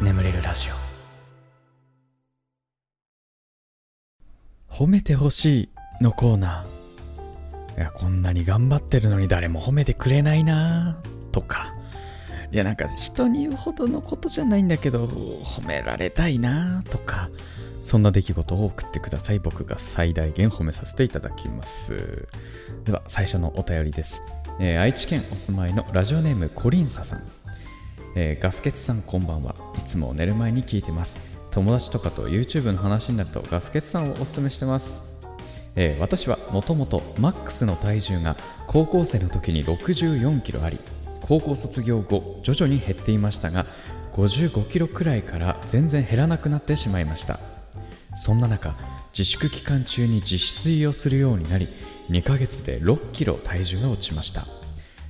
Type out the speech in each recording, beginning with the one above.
眠れるラジオ。褒めてほしいのコーナー。いやこんなに頑張ってるのに誰も褒めてくれないな。とか。いやなんか人に言うほどのことじゃないんだけど褒められたいな。とか。そんな出来事を送ってください。僕が最大限褒めさせていただきます。では最初のお便りです、えー愛知県お住まいのラジオネームコリンサさん。えーガスケツさんこんばんは。いつも寝る前に聞いてます。友達とかと YouTube の話になるとガスケツさんをおすすめしてます、えー私はもともとマックスの体重が高校生の時に64キロあり高校卒業後徐々に減っていましたが55キロくらいから全然減らなくなってしまいました。そんな中自粛期間中に自炊をするようになり2ヶ月で6キロ体重が落ちました。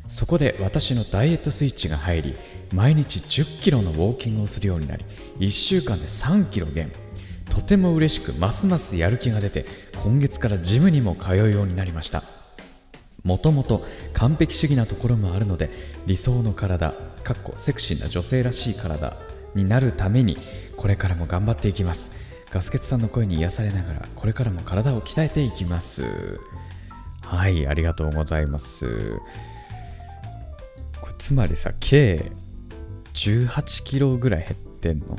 そこで私のダイエットスイッチが入り毎日10キロのウォーキングをするようになり1週間で3キロ減。とても嬉しくますますやる気が出て今月からジムにも通うようになりました。もともと完璧主義なところもあるので理想の体かっこセクシーな女性らしい体になるためにこれからも頑張っていきます。ガスケツさんの声に癒されながらこれからも体を鍛えていきます。はいありがとうございます。これつまりさ計18キロぐらい減ってんの？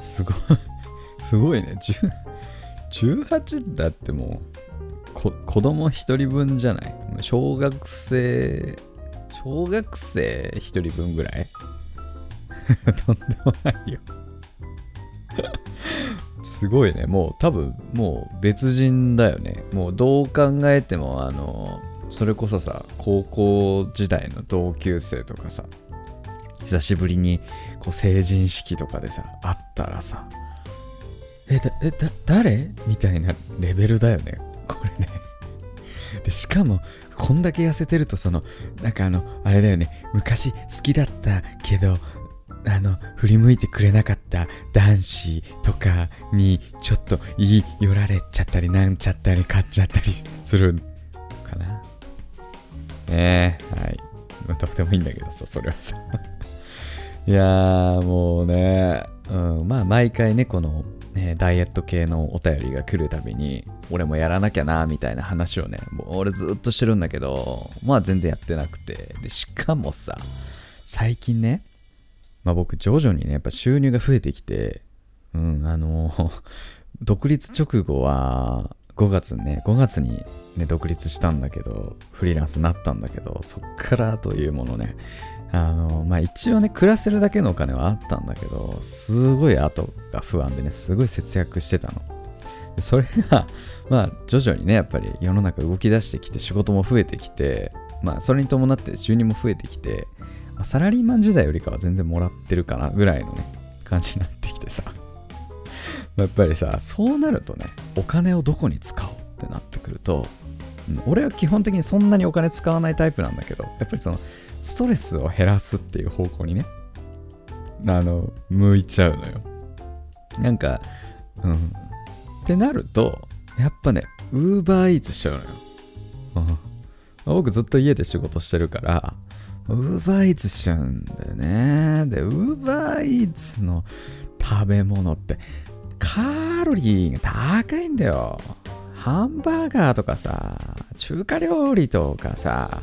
すごい。すごいね。18だってもうこ子供一人分じゃない？小学生小学生一人分ぐらい？とんでもないよ。すごいね。もう多分もう別人だよね。もうどう考えてもあのそれこそさ高校時代の同級生とかさ久しぶりにこう成人式とかでさ会ったらさえだえだ誰？みたいなレベルだよね。これね。でしかもこんだけ痩せてるとそのなんかあのあれだよね。昔好きだったけどあの振り向いてくれなかった男子とかにちょっと言い寄られちゃったりなんちゃったり買っちゃったりするのかな。ねえはい。まあとてもいいんだけどさそれは。さ いやーもうね、うん、まあ毎回ねこの、ね、ダイエット系のお便りが来るたびに俺もやらなきゃなみたいな話をねもう俺ずっとしてるんだけどまあ全然やってなくて。でしかもさ最近ねまあ僕徐々にねやっぱ収入が増えてきてうんあの 独立直後は5月ね5月にね独立したんだけどフリーランスになったんだけどそっからというものねあのまあ一応ね暮らせるだけのお金はあったんだけどすごい後が不安でねすごい節約してたの。それが まあ徐々にねやっぱり世の中動き出してきて仕事も増えてきてまあそれに伴って収入も増えてきて、まあサラリーマン時代よりかは全然もらってるかなぐらいのね感じになってきてさ。やっぱりさそうなるとねお金をどこに使おうってなってくるとうん俺は基本的にそんなにお金使わないタイプなんだけどやっぱりそのストレスを減らすっていう方向にねあの向いちゃうのよ。なんかうん。ってなるとやっぱねウーバーイーツしちゃうのよ、うん。僕ずっと家で仕事してるからウーバーイーツしちゃうんだよね。でウーバーイーツの食べ物ってカロリーが高いんだよ。ハンバーガーとかさ中華料理とかさ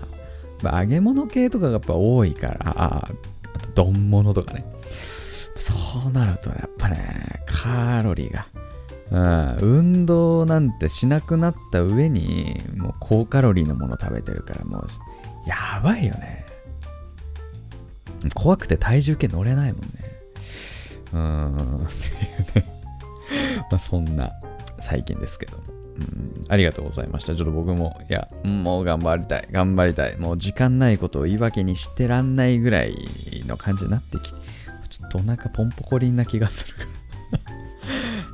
揚げ物系とかがやっぱ多いからああと丼物とかね。そうなるとやっぱねカロリーがうん、運動なんてしなくなった上にもう高カロリーのもの食べてるからもうやばいよね。怖くて体重計乗れないもんねうーんっていうねまあそんな最近ですけどもうんありがとうございました。ちょっと僕も、いや、もう頑張りたい、頑張りたい。もう時間ないことを言い訳にしてらんないぐらいの感じになってきて、ちょっとお腹ポンポコリンな気がするから。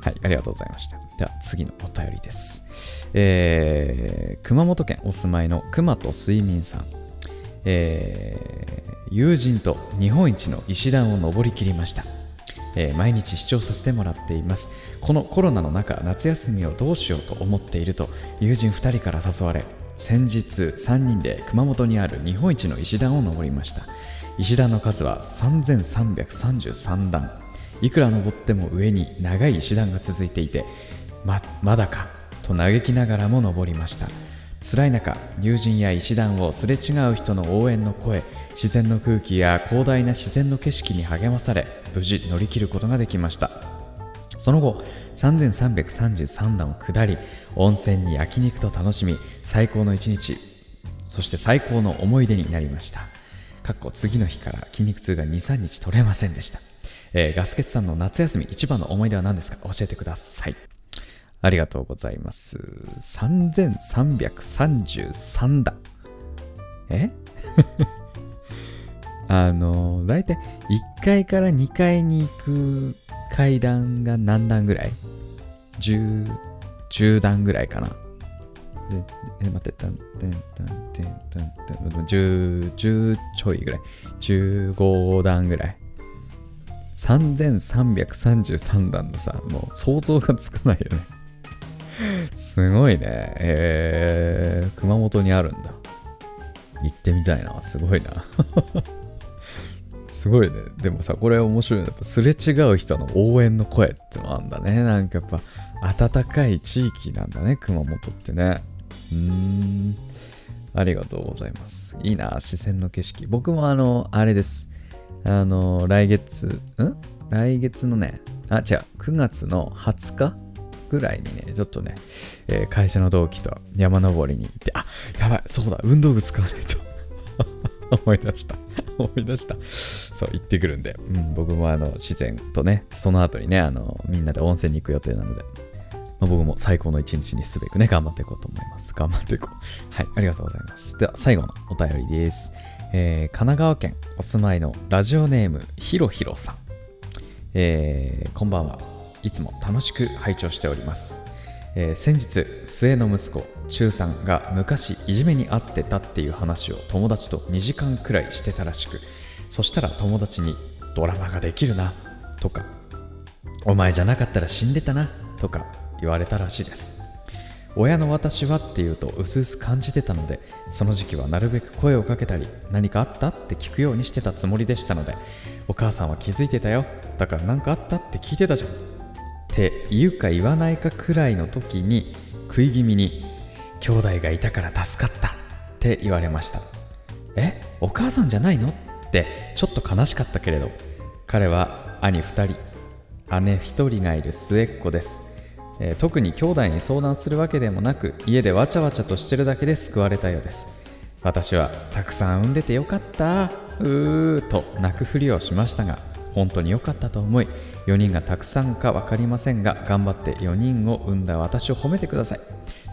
はい、ありがとうございました。では次のお便りです。えー、熊本県お住まいの熊と睡眠さん。えー友人と日本一の石段を登りきりました。えー毎日視聴させてもらっています。このコロナの中夏休みをどうしようと思っていると友人2人から誘われ先日3人で熊本にある日本一の石段を登りました。石段の数は3333段。いくら登っても上に長い石段が続いていてままだかと嘆きながらも登りました。辛い中友人や石段をすれ違う人の応援の声自然の空気や広大な自然の景色に励まされ無事乗り切ることができました。その後3333段を下り温泉に焼肉と楽しみ最高の一日そして最高の思い出になりました。かっこ次の日から筋肉痛が23日取れませんでした、えー、ガスケツさんの夏休み一番の思い出は何ですか？教えてください。ありがとうございます3333段え？あの大体1階から2階に行く階段が何段ぐらい ?10、10段ぐらいかな。え、待って、たん、てん、たん、てん、たん、てん、10、10ちょいぐらい。15段ぐらい。3333段のさ、もう想像がつかないよね。すごいね。えー、熊本にあるんだ。行ってみたいな。すごいな。すごいね。でもさ、これ面白いの。やっぱすれ違う人の応援の声ってのあんだね。なんかやっぱ暖かい地域なんだね、熊本ってね。うーん。ありがとうございます。いいな、視線の景色。僕もあの、あれです。あの、来月、ん？来月のね、あ、違う、9月の20日ぐらいにね、ちょっとね、えー、会社の同期と山登りに行って、あ、やばい、そうだ、運動靴買わないと。思い出した。思い出した。そう、行ってくるんで、うん、僕もあの、自然とね、その後にね、あの、みんなで温泉に行く予定なので、まあ、僕も最高の一日にすべくね、頑張っていこうと思います。頑張っていこう。はい、ありがとうございます。では、最後のお便りです。えー、神奈川県お住まいのラジオネームひろひろさん。えー、こんばんは。いつも楽しく拝聴しております。えー、先日末の息子中さんが昔いじめに遭ってたっていう話を友達と2時間くらいしてたらしくそしたら友達に「ドラマができるな」とか「お前じゃなかったら死んでたな」とか言われたらしいです。親の私はっていうと薄々感じてたのでその時期はなるべく声をかけたり何かあったって聞くようにしてたつもりでしたのでお母さんは気づいてたよ。だから何かあったって聞いてたじゃん。って言うか言わないかくらいの時に食い気味に「兄弟がいたから助かった」って言われましたえお母さんじゃないの？ってちょっと悲しかったけれど彼は兄2人姉1人がいる末っ子です、えー、特に兄弟に相談するわけでもなく家でわちゃわちゃとしてるだけで救われたようです私はたくさん産んでてよかったうーと泣くふりをしましたが本当に良かったと思い4人がたくさんか分かりませんが頑張って4人を産んだ私を褒めてください。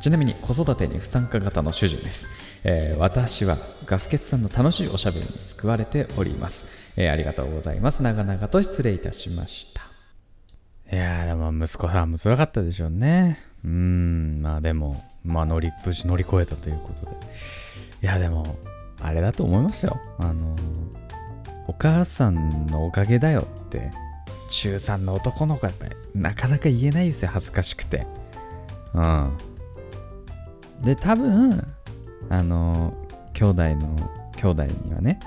ちなみに子育てに不参加型の主人です、えー、私はガスケツさんの楽しいおしゃべりに救われております、えー、ありがとうございます。長々と失礼いたしました。いやーでも息子さんも辛かったでしょうね。うんまあでもまあ乗り無事乗り越えたということで。いやでもあれだと思いますよ。あのーお母さんのおかげだよって中3の男の子やっぱりなかなか言えないですよ恥ずかしくて。うん。で多分あの兄弟の兄弟にはね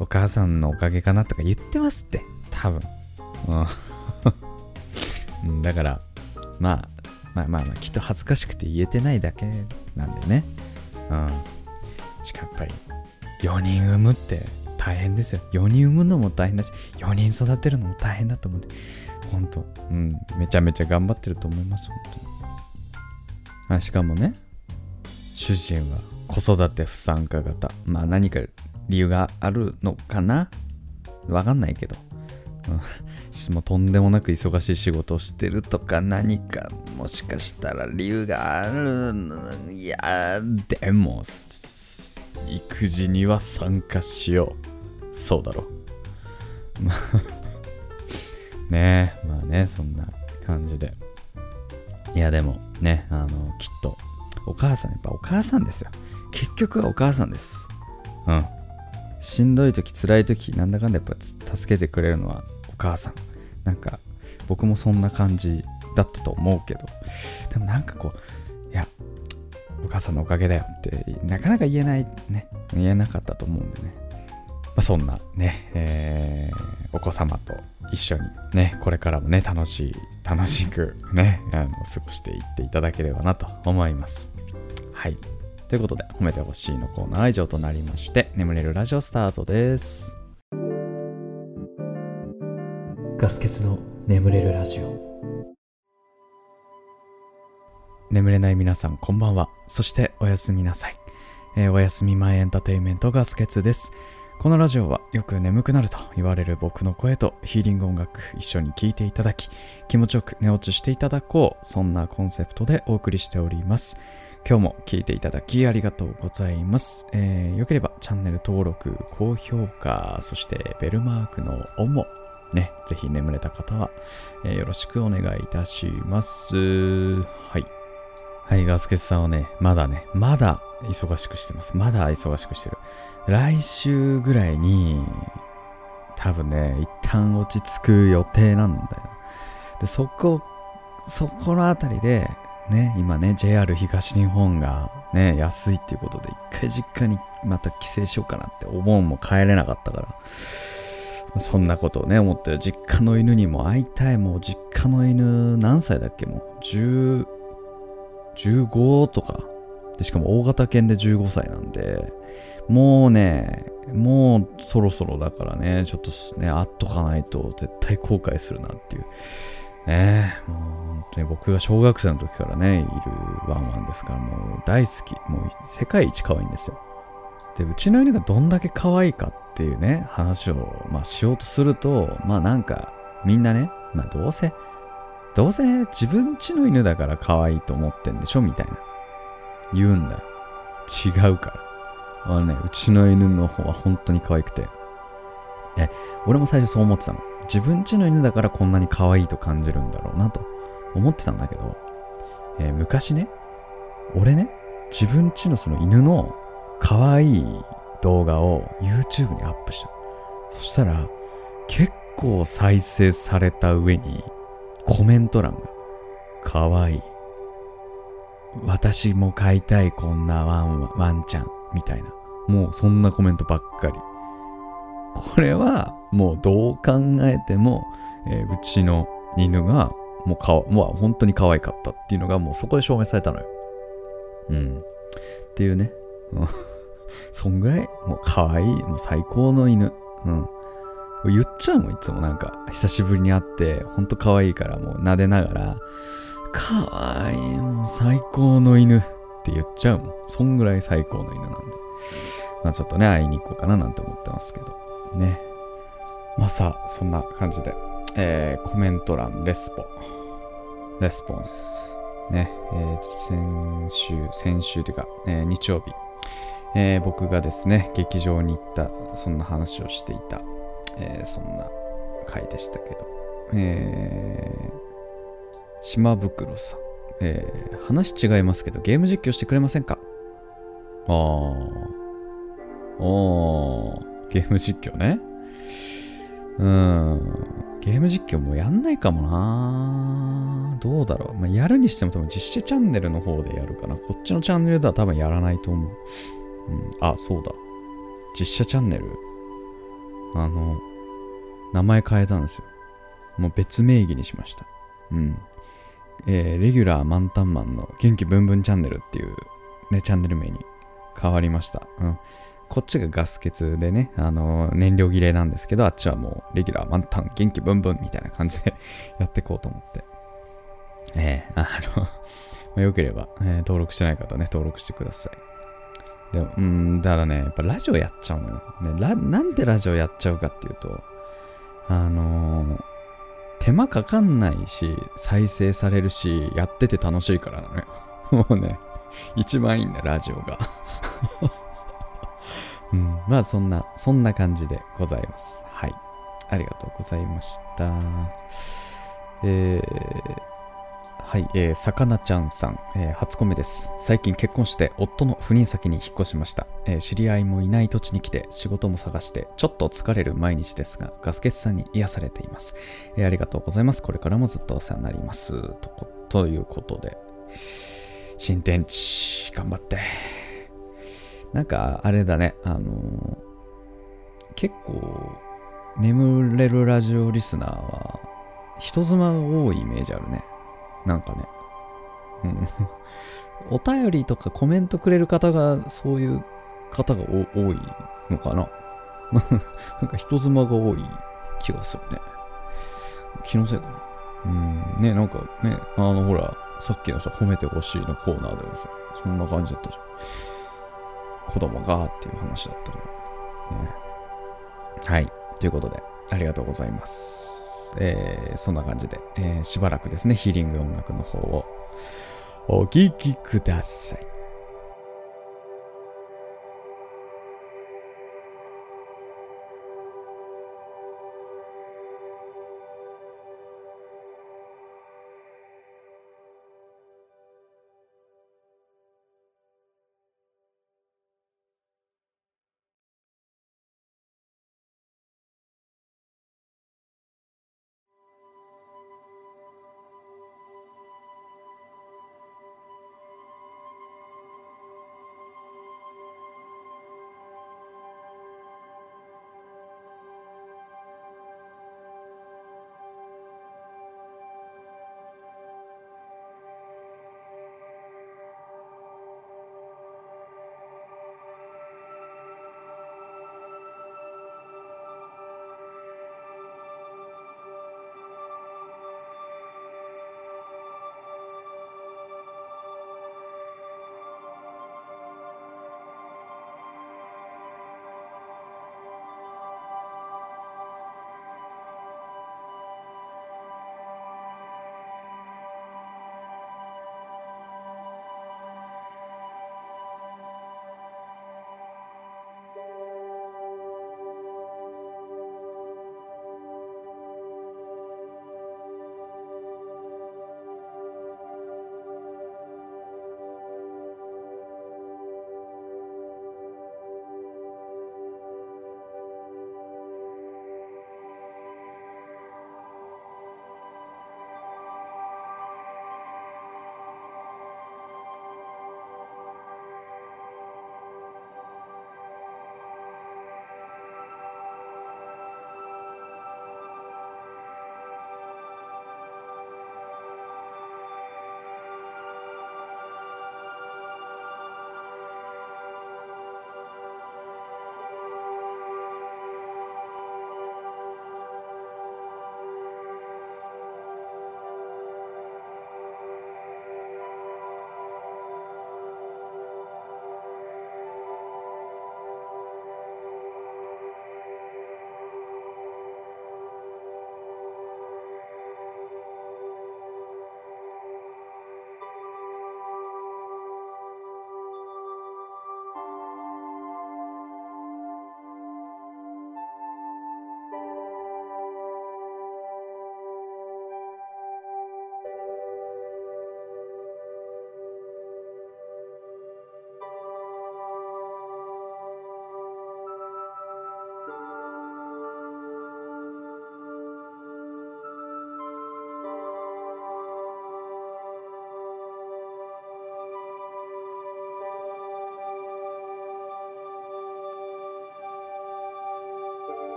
お母さんのおかげかなとか言ってますって多分。うん。だからまあまあまあまあきっと恥ずかしくて言えてないだけなんでね。うん。しかやっぱり4人産むって大変ですよ。4人産むのも大変だし、4人育てるのも大変だと思って、本当うん、めちゃめちゃ頑張ってると思います、本当に。あしかもね、主人は子育て不参加型。まあ何か理由があるのかな？わかんないけど。うん、もうとんでもなく忙しい仕事をしてるとか何かもしかしたら理由があるいやでも育児には参加しようそうだろまあ ねえ、まあね、そんな感じで。いや、でもね、あの、きっと、お母さん、やっぱお母さんですよ。結局はお母さんです。うん。しんどい時、辛い時、なんだかんだやっぱ助けてくれるのはお母さん。なんか、僕もそんな感じだったと思うけど、でもなんかこう、いや、お母さんのおかげだよってなかなか言えないね言えなかったと思うんでね、あ、そんなね、えー、お子様と一緒にねこれからもね楽しい楽しくねあの過ごしていっていただければなと思います。はい。ということで褒めてほしいのコーナーは以上となりまして眠れるラジオスタートです。ガス欠の眠れるラジオ。眠れない皆さんこんばんは。そしておやすみなさい、えー、おやすみ前エンターテインメントガス欠ですこのラジオはよく眠くなると言われる僕の声とヒーリング音楽一緒に聴いていただき気持ちよく寝落ちしていただこうそんなコンセプトでお送りしております今日も聴いていただきありがとうございます、えー、よければチャンネル登録高評価そしてベルマークのオンもね、ぜひ眠れた方は、えー、よろしくお願いいたします。はい。はい、ガスケツさんはね、まだね、まだ忙しくしてます。まだ忙しくしてる。来週ぐらいに、多分ね、一旦落ち着く予定なんだよ。で、そこ、そこのあたりで、ね、今ね、JR 東日本がね、安いっていうことで、一回実家にまた帰省しようかなって、お盆も帰れなかったから、そんなことをね、思ってる。実家の犬にも会いたい。もう実家の犬何歳だっけ？もう10、15とか。で、しかも大型犬で15歳なんで、もうね、もうそろそろだからね、ちょっとね、会っとかないと絶対後悔するなっていう。ねえもう本当に僕が小学生の時からね、いるワンワンですから、もう大好き。もう世界一可愛いんですよ。で、うちの犬がどんだけ可愛いかっていうね、話を、まあ、しようとすると、まあなんか、みんなね、まあどうせ、どうせ自分ちの犬だから可愛いと思ってんでしょみたいな。言うんだよ。違うから。あのね、うちの犬の方は本当に可愛くて。え、俺も最初そう思ってたの。自分ちの犬だからこんなに可愛いと感じるんだろうなと思ってたんだけど、えー、昔ね、俺ね、自分ちのその犬の可愛い動画を YouTube にアップした。そしたら、結構再生された上に、コメント欄が、かわいい。私も飼いたいこんなワンワンちゃん、みたいな。もうそんなコメントばっかり。これはもうどう考えても、えー、うちの犬がもうかわ、もう本当に可愛かったっていうのがもうそこで証明されたのよ。うん。っていうね。そんぐらい、もう可愛い、もう最高の犬。うん。言っちゃうもん、いつもなんか、久しぶりに会って、ほんと可愛いからもう撫でながら、可愛い、もう最高の犬って言っちゃうもん。そんぐらい最高の犬なんで。まあちょっとね、会いに行こうかななんて思ってますけど。ね。まあさ、そんな感じで、えー、コメント欄、レスポ、レスポンス。ね、えー、先週、先週というか、えー、日曜日、えー、僕がですね、劇場に行った、そんな話をしていたえー、そんな回でしたけど、えー、島袋さん、えー、話違いますけど、ゲーム実況してくれませんか？あー、おー、ゲーム実況ね。うん、ゲーム実況もやんないかもなどうだろう。まあ、やるにしても多分実写チャンネルの方でやるかな。こっちのチャンネルでは多分やらないと思う。うん、あ、そうだ。実写チャンネル？あの、名前変えたんですよ。もう別名義にしました。うん。えー、レギュラー満タンマンの元気ブンブンチャンネルっていうね、チャンネル名に変わりました。うん。こっちがガス欠でね、あのー、燃料切れなんですけど、あっちはもうレギュラー満タン元気ブンブンみたいな感じで やっていこうと思って。えー、あのまあ、よければ、えー、登録してない方ね、登録してください。でも、うん、だからね、やっぱラジオやっちゃうのよ。ね、ラなんでラジオやっちゃうかっていうと、あのー、手間かかんないし、再生されるし、やってて楽しいからなのよ。もうね、一番いいんだ、ラジオが。うん、まあそんな、そんな感じでございます。はい。ありがとうございました。えー、はい、えー、さかなちゃんさん、えー、初コメです。最近結婚して夫の赴任先に引っ越しました、えー、知り合いもいない土地に来て仕事も探してちょっと疲れる毎日ですが、ガスケツさんに癒されています、えー、ありがとうございます。これからもずっとお世話になります。とということで、新天地、頑張って。なんか、あれだね、あのー結構、眠れるラジオリスナーは、人妻が多いイメージあるね。なんかね。お便りとかコメントくれる方が、そういう方が多いのかな？なんか人妻が多い気がするね。気のせいかな。うん。ね、なんかね、あの、ほら、さっきのさ、褒めてほしいのコーナーでもさ、そんな感じだったじゃん。子供がっていう話だったから。ね。はい。ということで、ありがとうございます。えー、そんな感じで、えーしばらくですね、ヒーリング音楽の方をお聴きください。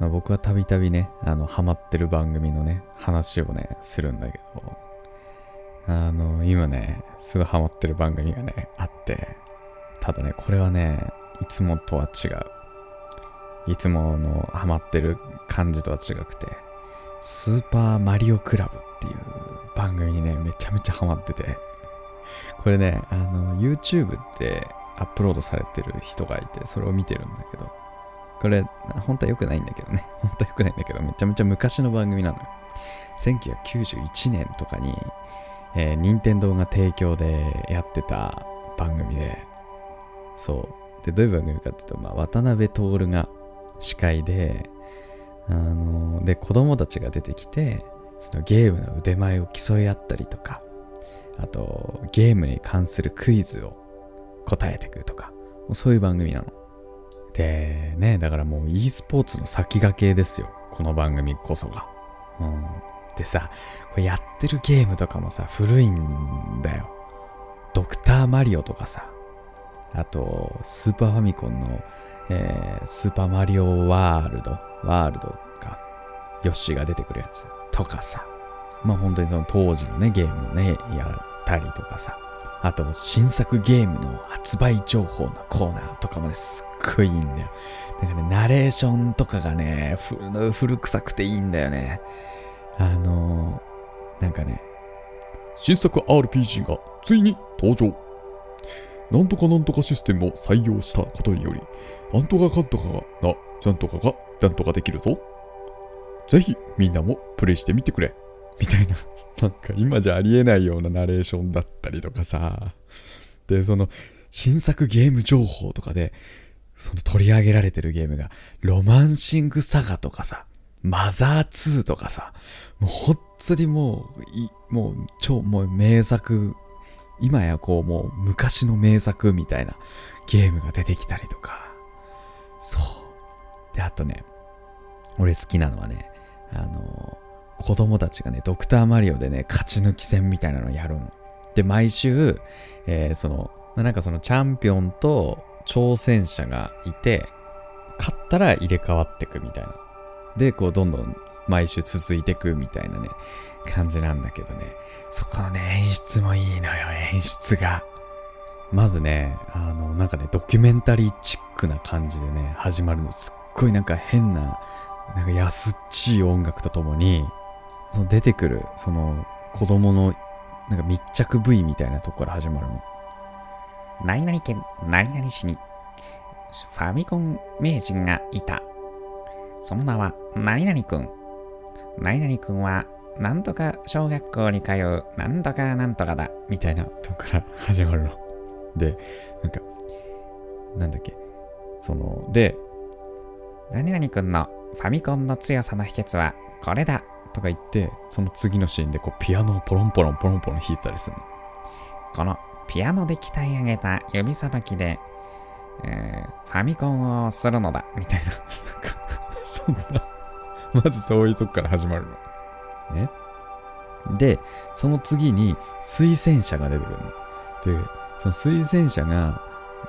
まあ、僕はたびたびね、あの、ハマってる番組のね、話をね、するんだけど、あの、今ね、すごいハマってる番組がね、あって、ただね、これはね、いつもとは違う。いつものハマってる感じとは違くて、スーパーマリオクラブっていう番組にね、めちゃめちゃハマってて、これね、あの、YouTube ってアップロードされてる人がいて、それを見てるんだけど、これ、本当は良くないんだけどね。本当は良くないんだけど、めちゃめちゃ昔の番組なのよ。1991年とかに、えー、任天堂が提供でやってた番組で、そう。で、どういう番組かっていうと、まあ、渡辺徹が司会で、あのー、で、子供たちが出てきて、そのゲームの腕前を競い合ったりとか、あと、ゲームに関するクイズを答えてくるとか、もうそういう番組なの。で、ね、だからもう e スポーツの先駆けですよ。この番組こそが。うん。でさ、これやってるゲームとかもさ、古いんだよ。ドクターマリオとかさ、あと、スーパーファミコンの、えー、スーパーマリオワールド、ワールドか、ヨッシーが出てくるやつとかさ、まあ本当にその当時のね、ゲームをね、やったりとかさ、あと、新作ゲームの発売情報のコーナーとかもね、すっごいいんだよ。なんかね、ナレーションとかがね、古古臭くていいんだよね。あのー、なんかね、新作 RPG がついに登場。なんとかなんとかシステムを採用したことにより、なんとかかんとかがな、なんとかがなんとかできるぞ。ぜひみんなもプレイしてみてくれ。みたいな。なんか今じゃありえないようなナレーションだったりとかさ。で、その新作ゲーム情報とかで、その取り上げられてるゲームが、ロマンシングサガとかさ、マザー2とかさ、もうほっつりもう、いもう超もう名作、今やこうもう昔の名作みたいなゲームが出てきたりとか、そう。で、あとね、俺好きなのはね、あの、子供たちがね、ドクターマリオでね、勝ち抜き戦みたいなのをやるの。で、毎週、えー、その、まあ、なんかそのチャンピオンと挑戦者がいて、勝ったら入れ替わってくみたいな。で、こう、どんどん毎週続いてくみたいなね、感じなんだけどね。そこのね、演出もいいのよ、演出が。まずね、あの、なんかね、ドキュメンタリーチックな感じでね、始まるの。すっごいなんか変な、なんか安っちい音楽とともに、その出てくる、その子供のなんか密着部位みたいなとこから始まるの。何々県何々市にファミコン名人がいた。その名は何々くん。何々くんはなんとか小学校に通うなんとかなんとかだ。みたいなとこから始まるの。で、なんか、なんだっけ。その、で、何々くんのファミコンの強さの秘訣はこれだ。とか言って、その次のシーンでこうピアノをポロンポロンポロンポロン弾いてたりするの。このピアノで鍛え上げた指さばきで、えー、ファミコンをするのだ、みたいな。そんなまずそういうとこから始まるの。ね。で、その次に推薦者が出てくるの。で、その推薦者が、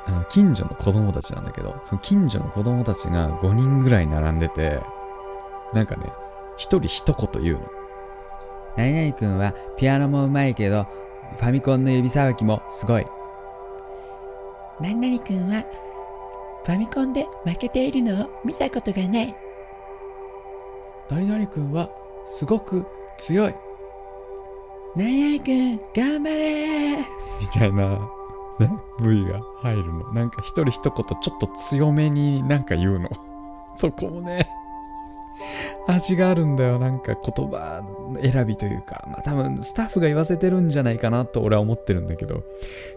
あの近所の子供たちなんだけど、その近所の子供たちが5人ぐらい並んでて、なんかね、一人一言言うの。何々くんはピアノもうまいけど、ファミコンの指さばきもすごい。何々くんはファミコンで負けているのを見たことがない。何々くんはすごく強い。何々くん頑張れみたいな、ね、V が入るの。なんか一人一言ちょっと強めになんか言うの。そこもね、味があるんだよ。なんか言葉選びというか。まあ多分スタッフが言わせてるんじゃないかなと俺は思ってるんだけど、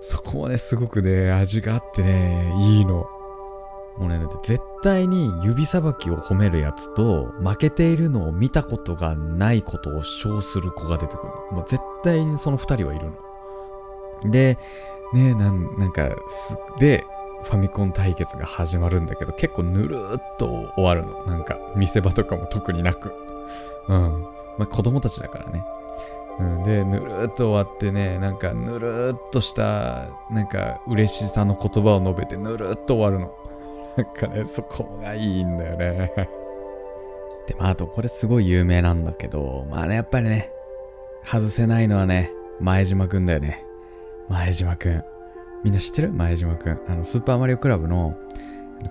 そこもね、すごくね、味があってね、いいの。もうね、絶対に指さばきを褒めるやつと、負けているのを見たことがないことを称する子が出てくる。もう絶対にその二人はいるの。で、ねなん、なんか、す、で、ファミコン対決が始まるんだけど、結構ぬるーっと終わるの。なんか、見せ場とかも特になく。うん。まあ、子供たちだからね。うん、で、ぬるーっと終わってね、なんか、ぬるーっとした、なんか、嬉しさの言葉を述べて、ぬるーっと終わるの。なんかね、そこがいいんだよね。で、まあ、あと、これすごい有名なんだけど、まあね、やっぱりね、外せないのはね、前島くんだよね。前島くん。みんな知ってる？前島くん。あの、スーパーマリオクラブの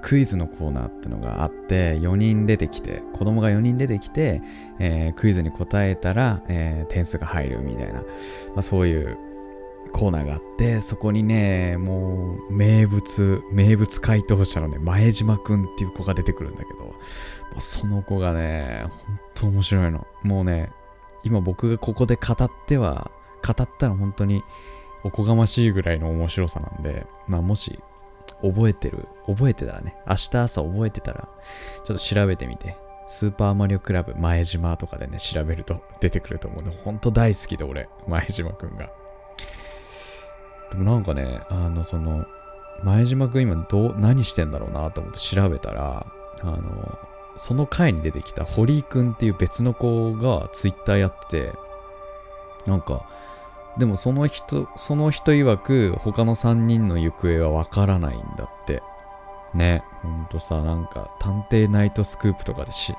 クイズのコーナーってのがあって、4人出てきて、子供が4人出てきて、えークイズに答えたら、えー点数が入るみたいな、まあ、そういうコーナーがあって、そこにね、もう、名物、名物回答者のね、前島くんっていう子が出てくるんだけど、もうその子がね、ほんと面白いの。もうね、今僕がここで語っては、語ったら本当におこがましいぐらいの面白さなんで、まあもし覚えてる、覚えてたらね、明日朝覚えてたら、ちょっと調べてみて、スーパーマリオクラブ前島とかでね、調べると出てくると思うの。ほんと大好きで俺、前島くんが。でもなんかね、あの、その、前島くん今どう、何してんだろうなと思って調べたら、あの、その回に出てきた堀井くんっていう別の子がツイッターやってて、なんか、でもその人、その人曰く他の3人の行方はわからないんだって。ね、ほんとさ、なんか探偵ナイトスクープとかでし、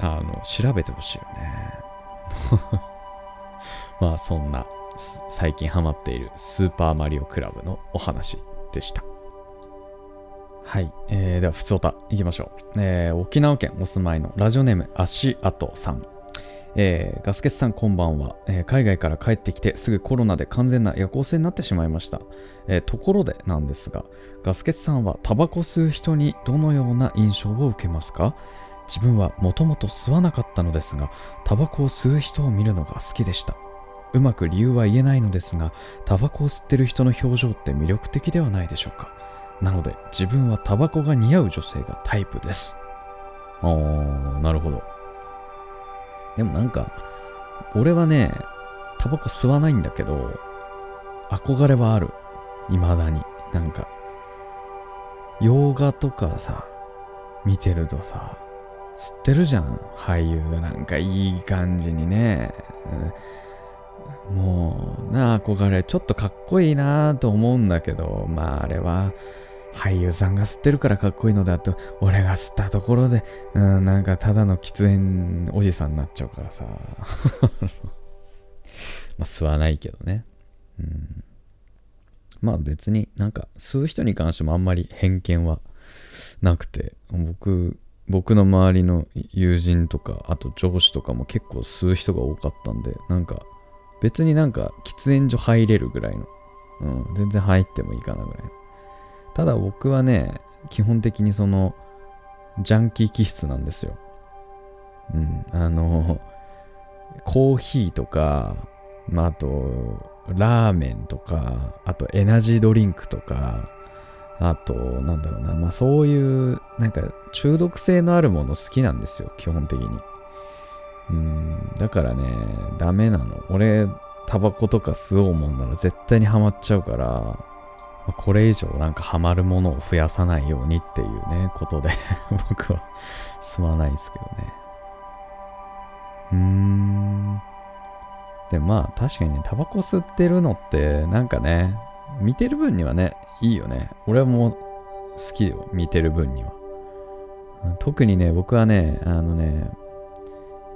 あの、調べてほしいよね。まあそんな、最近ハマっているスーパーマリオクラブのお話でした。はい。えー、では、ふつおた、いきましょう。えー、沖縄県お住まいのラジオネーム、足跡さん。えーガスケツさんこんばんは、えー海外から帰ってきてすぐコロナで完全な夜行性になってしまいました、えーところでなんですがガスケツさんはタバコ吸う人にどのような印象を受けますか？自分はもともと吸わなかったのですがタバコを吸う人を見るのが好きでした。うまく理由は言えないのですがタバコを吸ってる人の表情って魅力的ではないでしょうか？なので自分はタバコが似合う女性がタイプです。あーなるほど。でもなんか、俺はね、タバコ吸わないんだけど、憧れはある。未だに。なんか、洋画とかさ、見てるとさ、吸ってるじゃん。俳優がなんかいい感じにね。もう、な、憧れ、ちょっとかっこいいなと思うんだけど、まああれは、俳優さんが吸ってるからかっこいいのだと、俺が吸ったところで、うん、なんかただの喫煙おじさんになっちゃうからさ。まあ吸わないけどね。うん。まあ別になんか吸う人に関してもあんまり偏見はなくて、僕、僕の周りの友人とか、あと上司とかも結構吸う人が多かったんで、なんか別になんか喫煙所入れるぐらいの、うん、全然入ってもいいかなぐらいの。ただ僕はね、基本的にその、ジャンキー気質なんですよ。うん、あの、コーヒーとか、まあ、あと、ラーメンとか、あとエナジードリンクとか、あと、なんだろうな、まあそういう、なんか中毒性のあるもの好きなんですよ、基本的に。うん、だからね、ダメなの。俺、タバコとか吸おうもんなら絶対にハマっちゃうから、これ以上なんかハマるものを増やさないようにっていうね、ことで 僕は吸わないですけどね。うーん。で、まあ確かにね、タバコ吸ってるのってなんかね、見てる分にはね、いいよね。俺はもう好きよ、見てる分には。特にね、僕はね、あのね、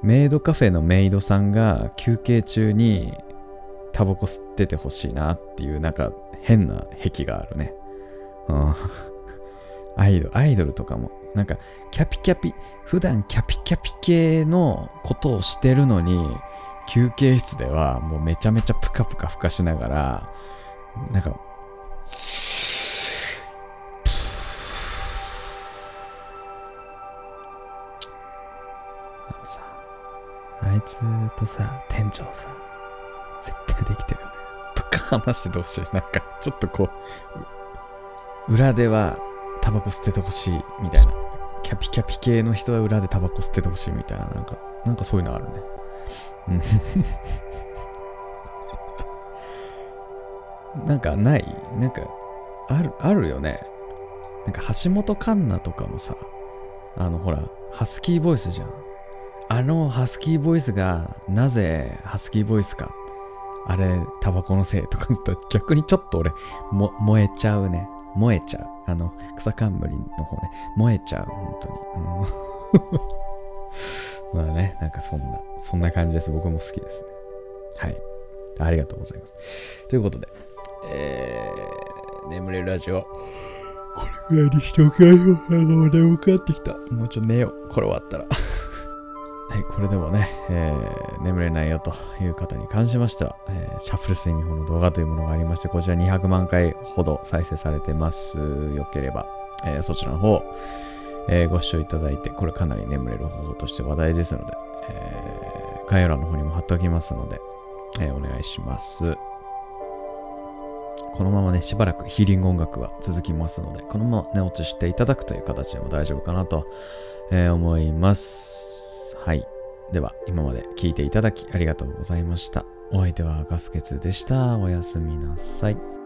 メイドカフェのメイドさんが休憩中にタバコ吸っててほしいなっていうなんか変な癖があるね。うん。アイドル、アイドルとかも、なんかキャピキャピ、普段キャピキャピ系のことをしてるのに、休憩室ではもうめちゃめちゃプカプカ吹かしながら、なんか、あのさ、あいつとさ、店長さ、対できてるよね。とか話してほしい。なんか、ちょっとこう、裏ではタバコ吸っててほしいみたいな。キャピキャピ系の人は裏でタバコ吸っててほしいみたいな。なんか、なんかそういうのあるね。うん なんかないなんか、ある、あるよね。なんか橋本環奈とかもさ、あのほら、ハスキーボイスじゃん。あのハスキーボイスがなぜハスキーボイスか。あれ、タバコのせいとかだったら逆にちょっと俺、も、燃えちゃうね。燃えちゃう。あの、草冠の方ね。燃えちゃう、本当に。うん まあね、なんかそんな、そんな感じです。僕も好きですね。はい。ありがとうございます。ということで、えー眠れるラジオ。これぐらいにしておきましょう。あの、眠くなってきた。もうちょっと寝よう。これ終わったら。はい、これでもね、えー眠れないよという方に関しましては、えーシャッフル睡眠法の動画というものがありまして、こちら200万回ほど再生されてます。よければ、えーそちらの方、えご視聴いただいて、これかなり眠れる方法として話題ですので、え概要欄の方にも貼っておきますので、えお願いします。このままね、しばらくヒーリング音楽は続きますので、このまま寝落ちしていただくという形でも大丈夫かなと、え思います。はい。では、今まで聞いていただきありがとうございました。お相手はガスケツでした。おやすみなさい。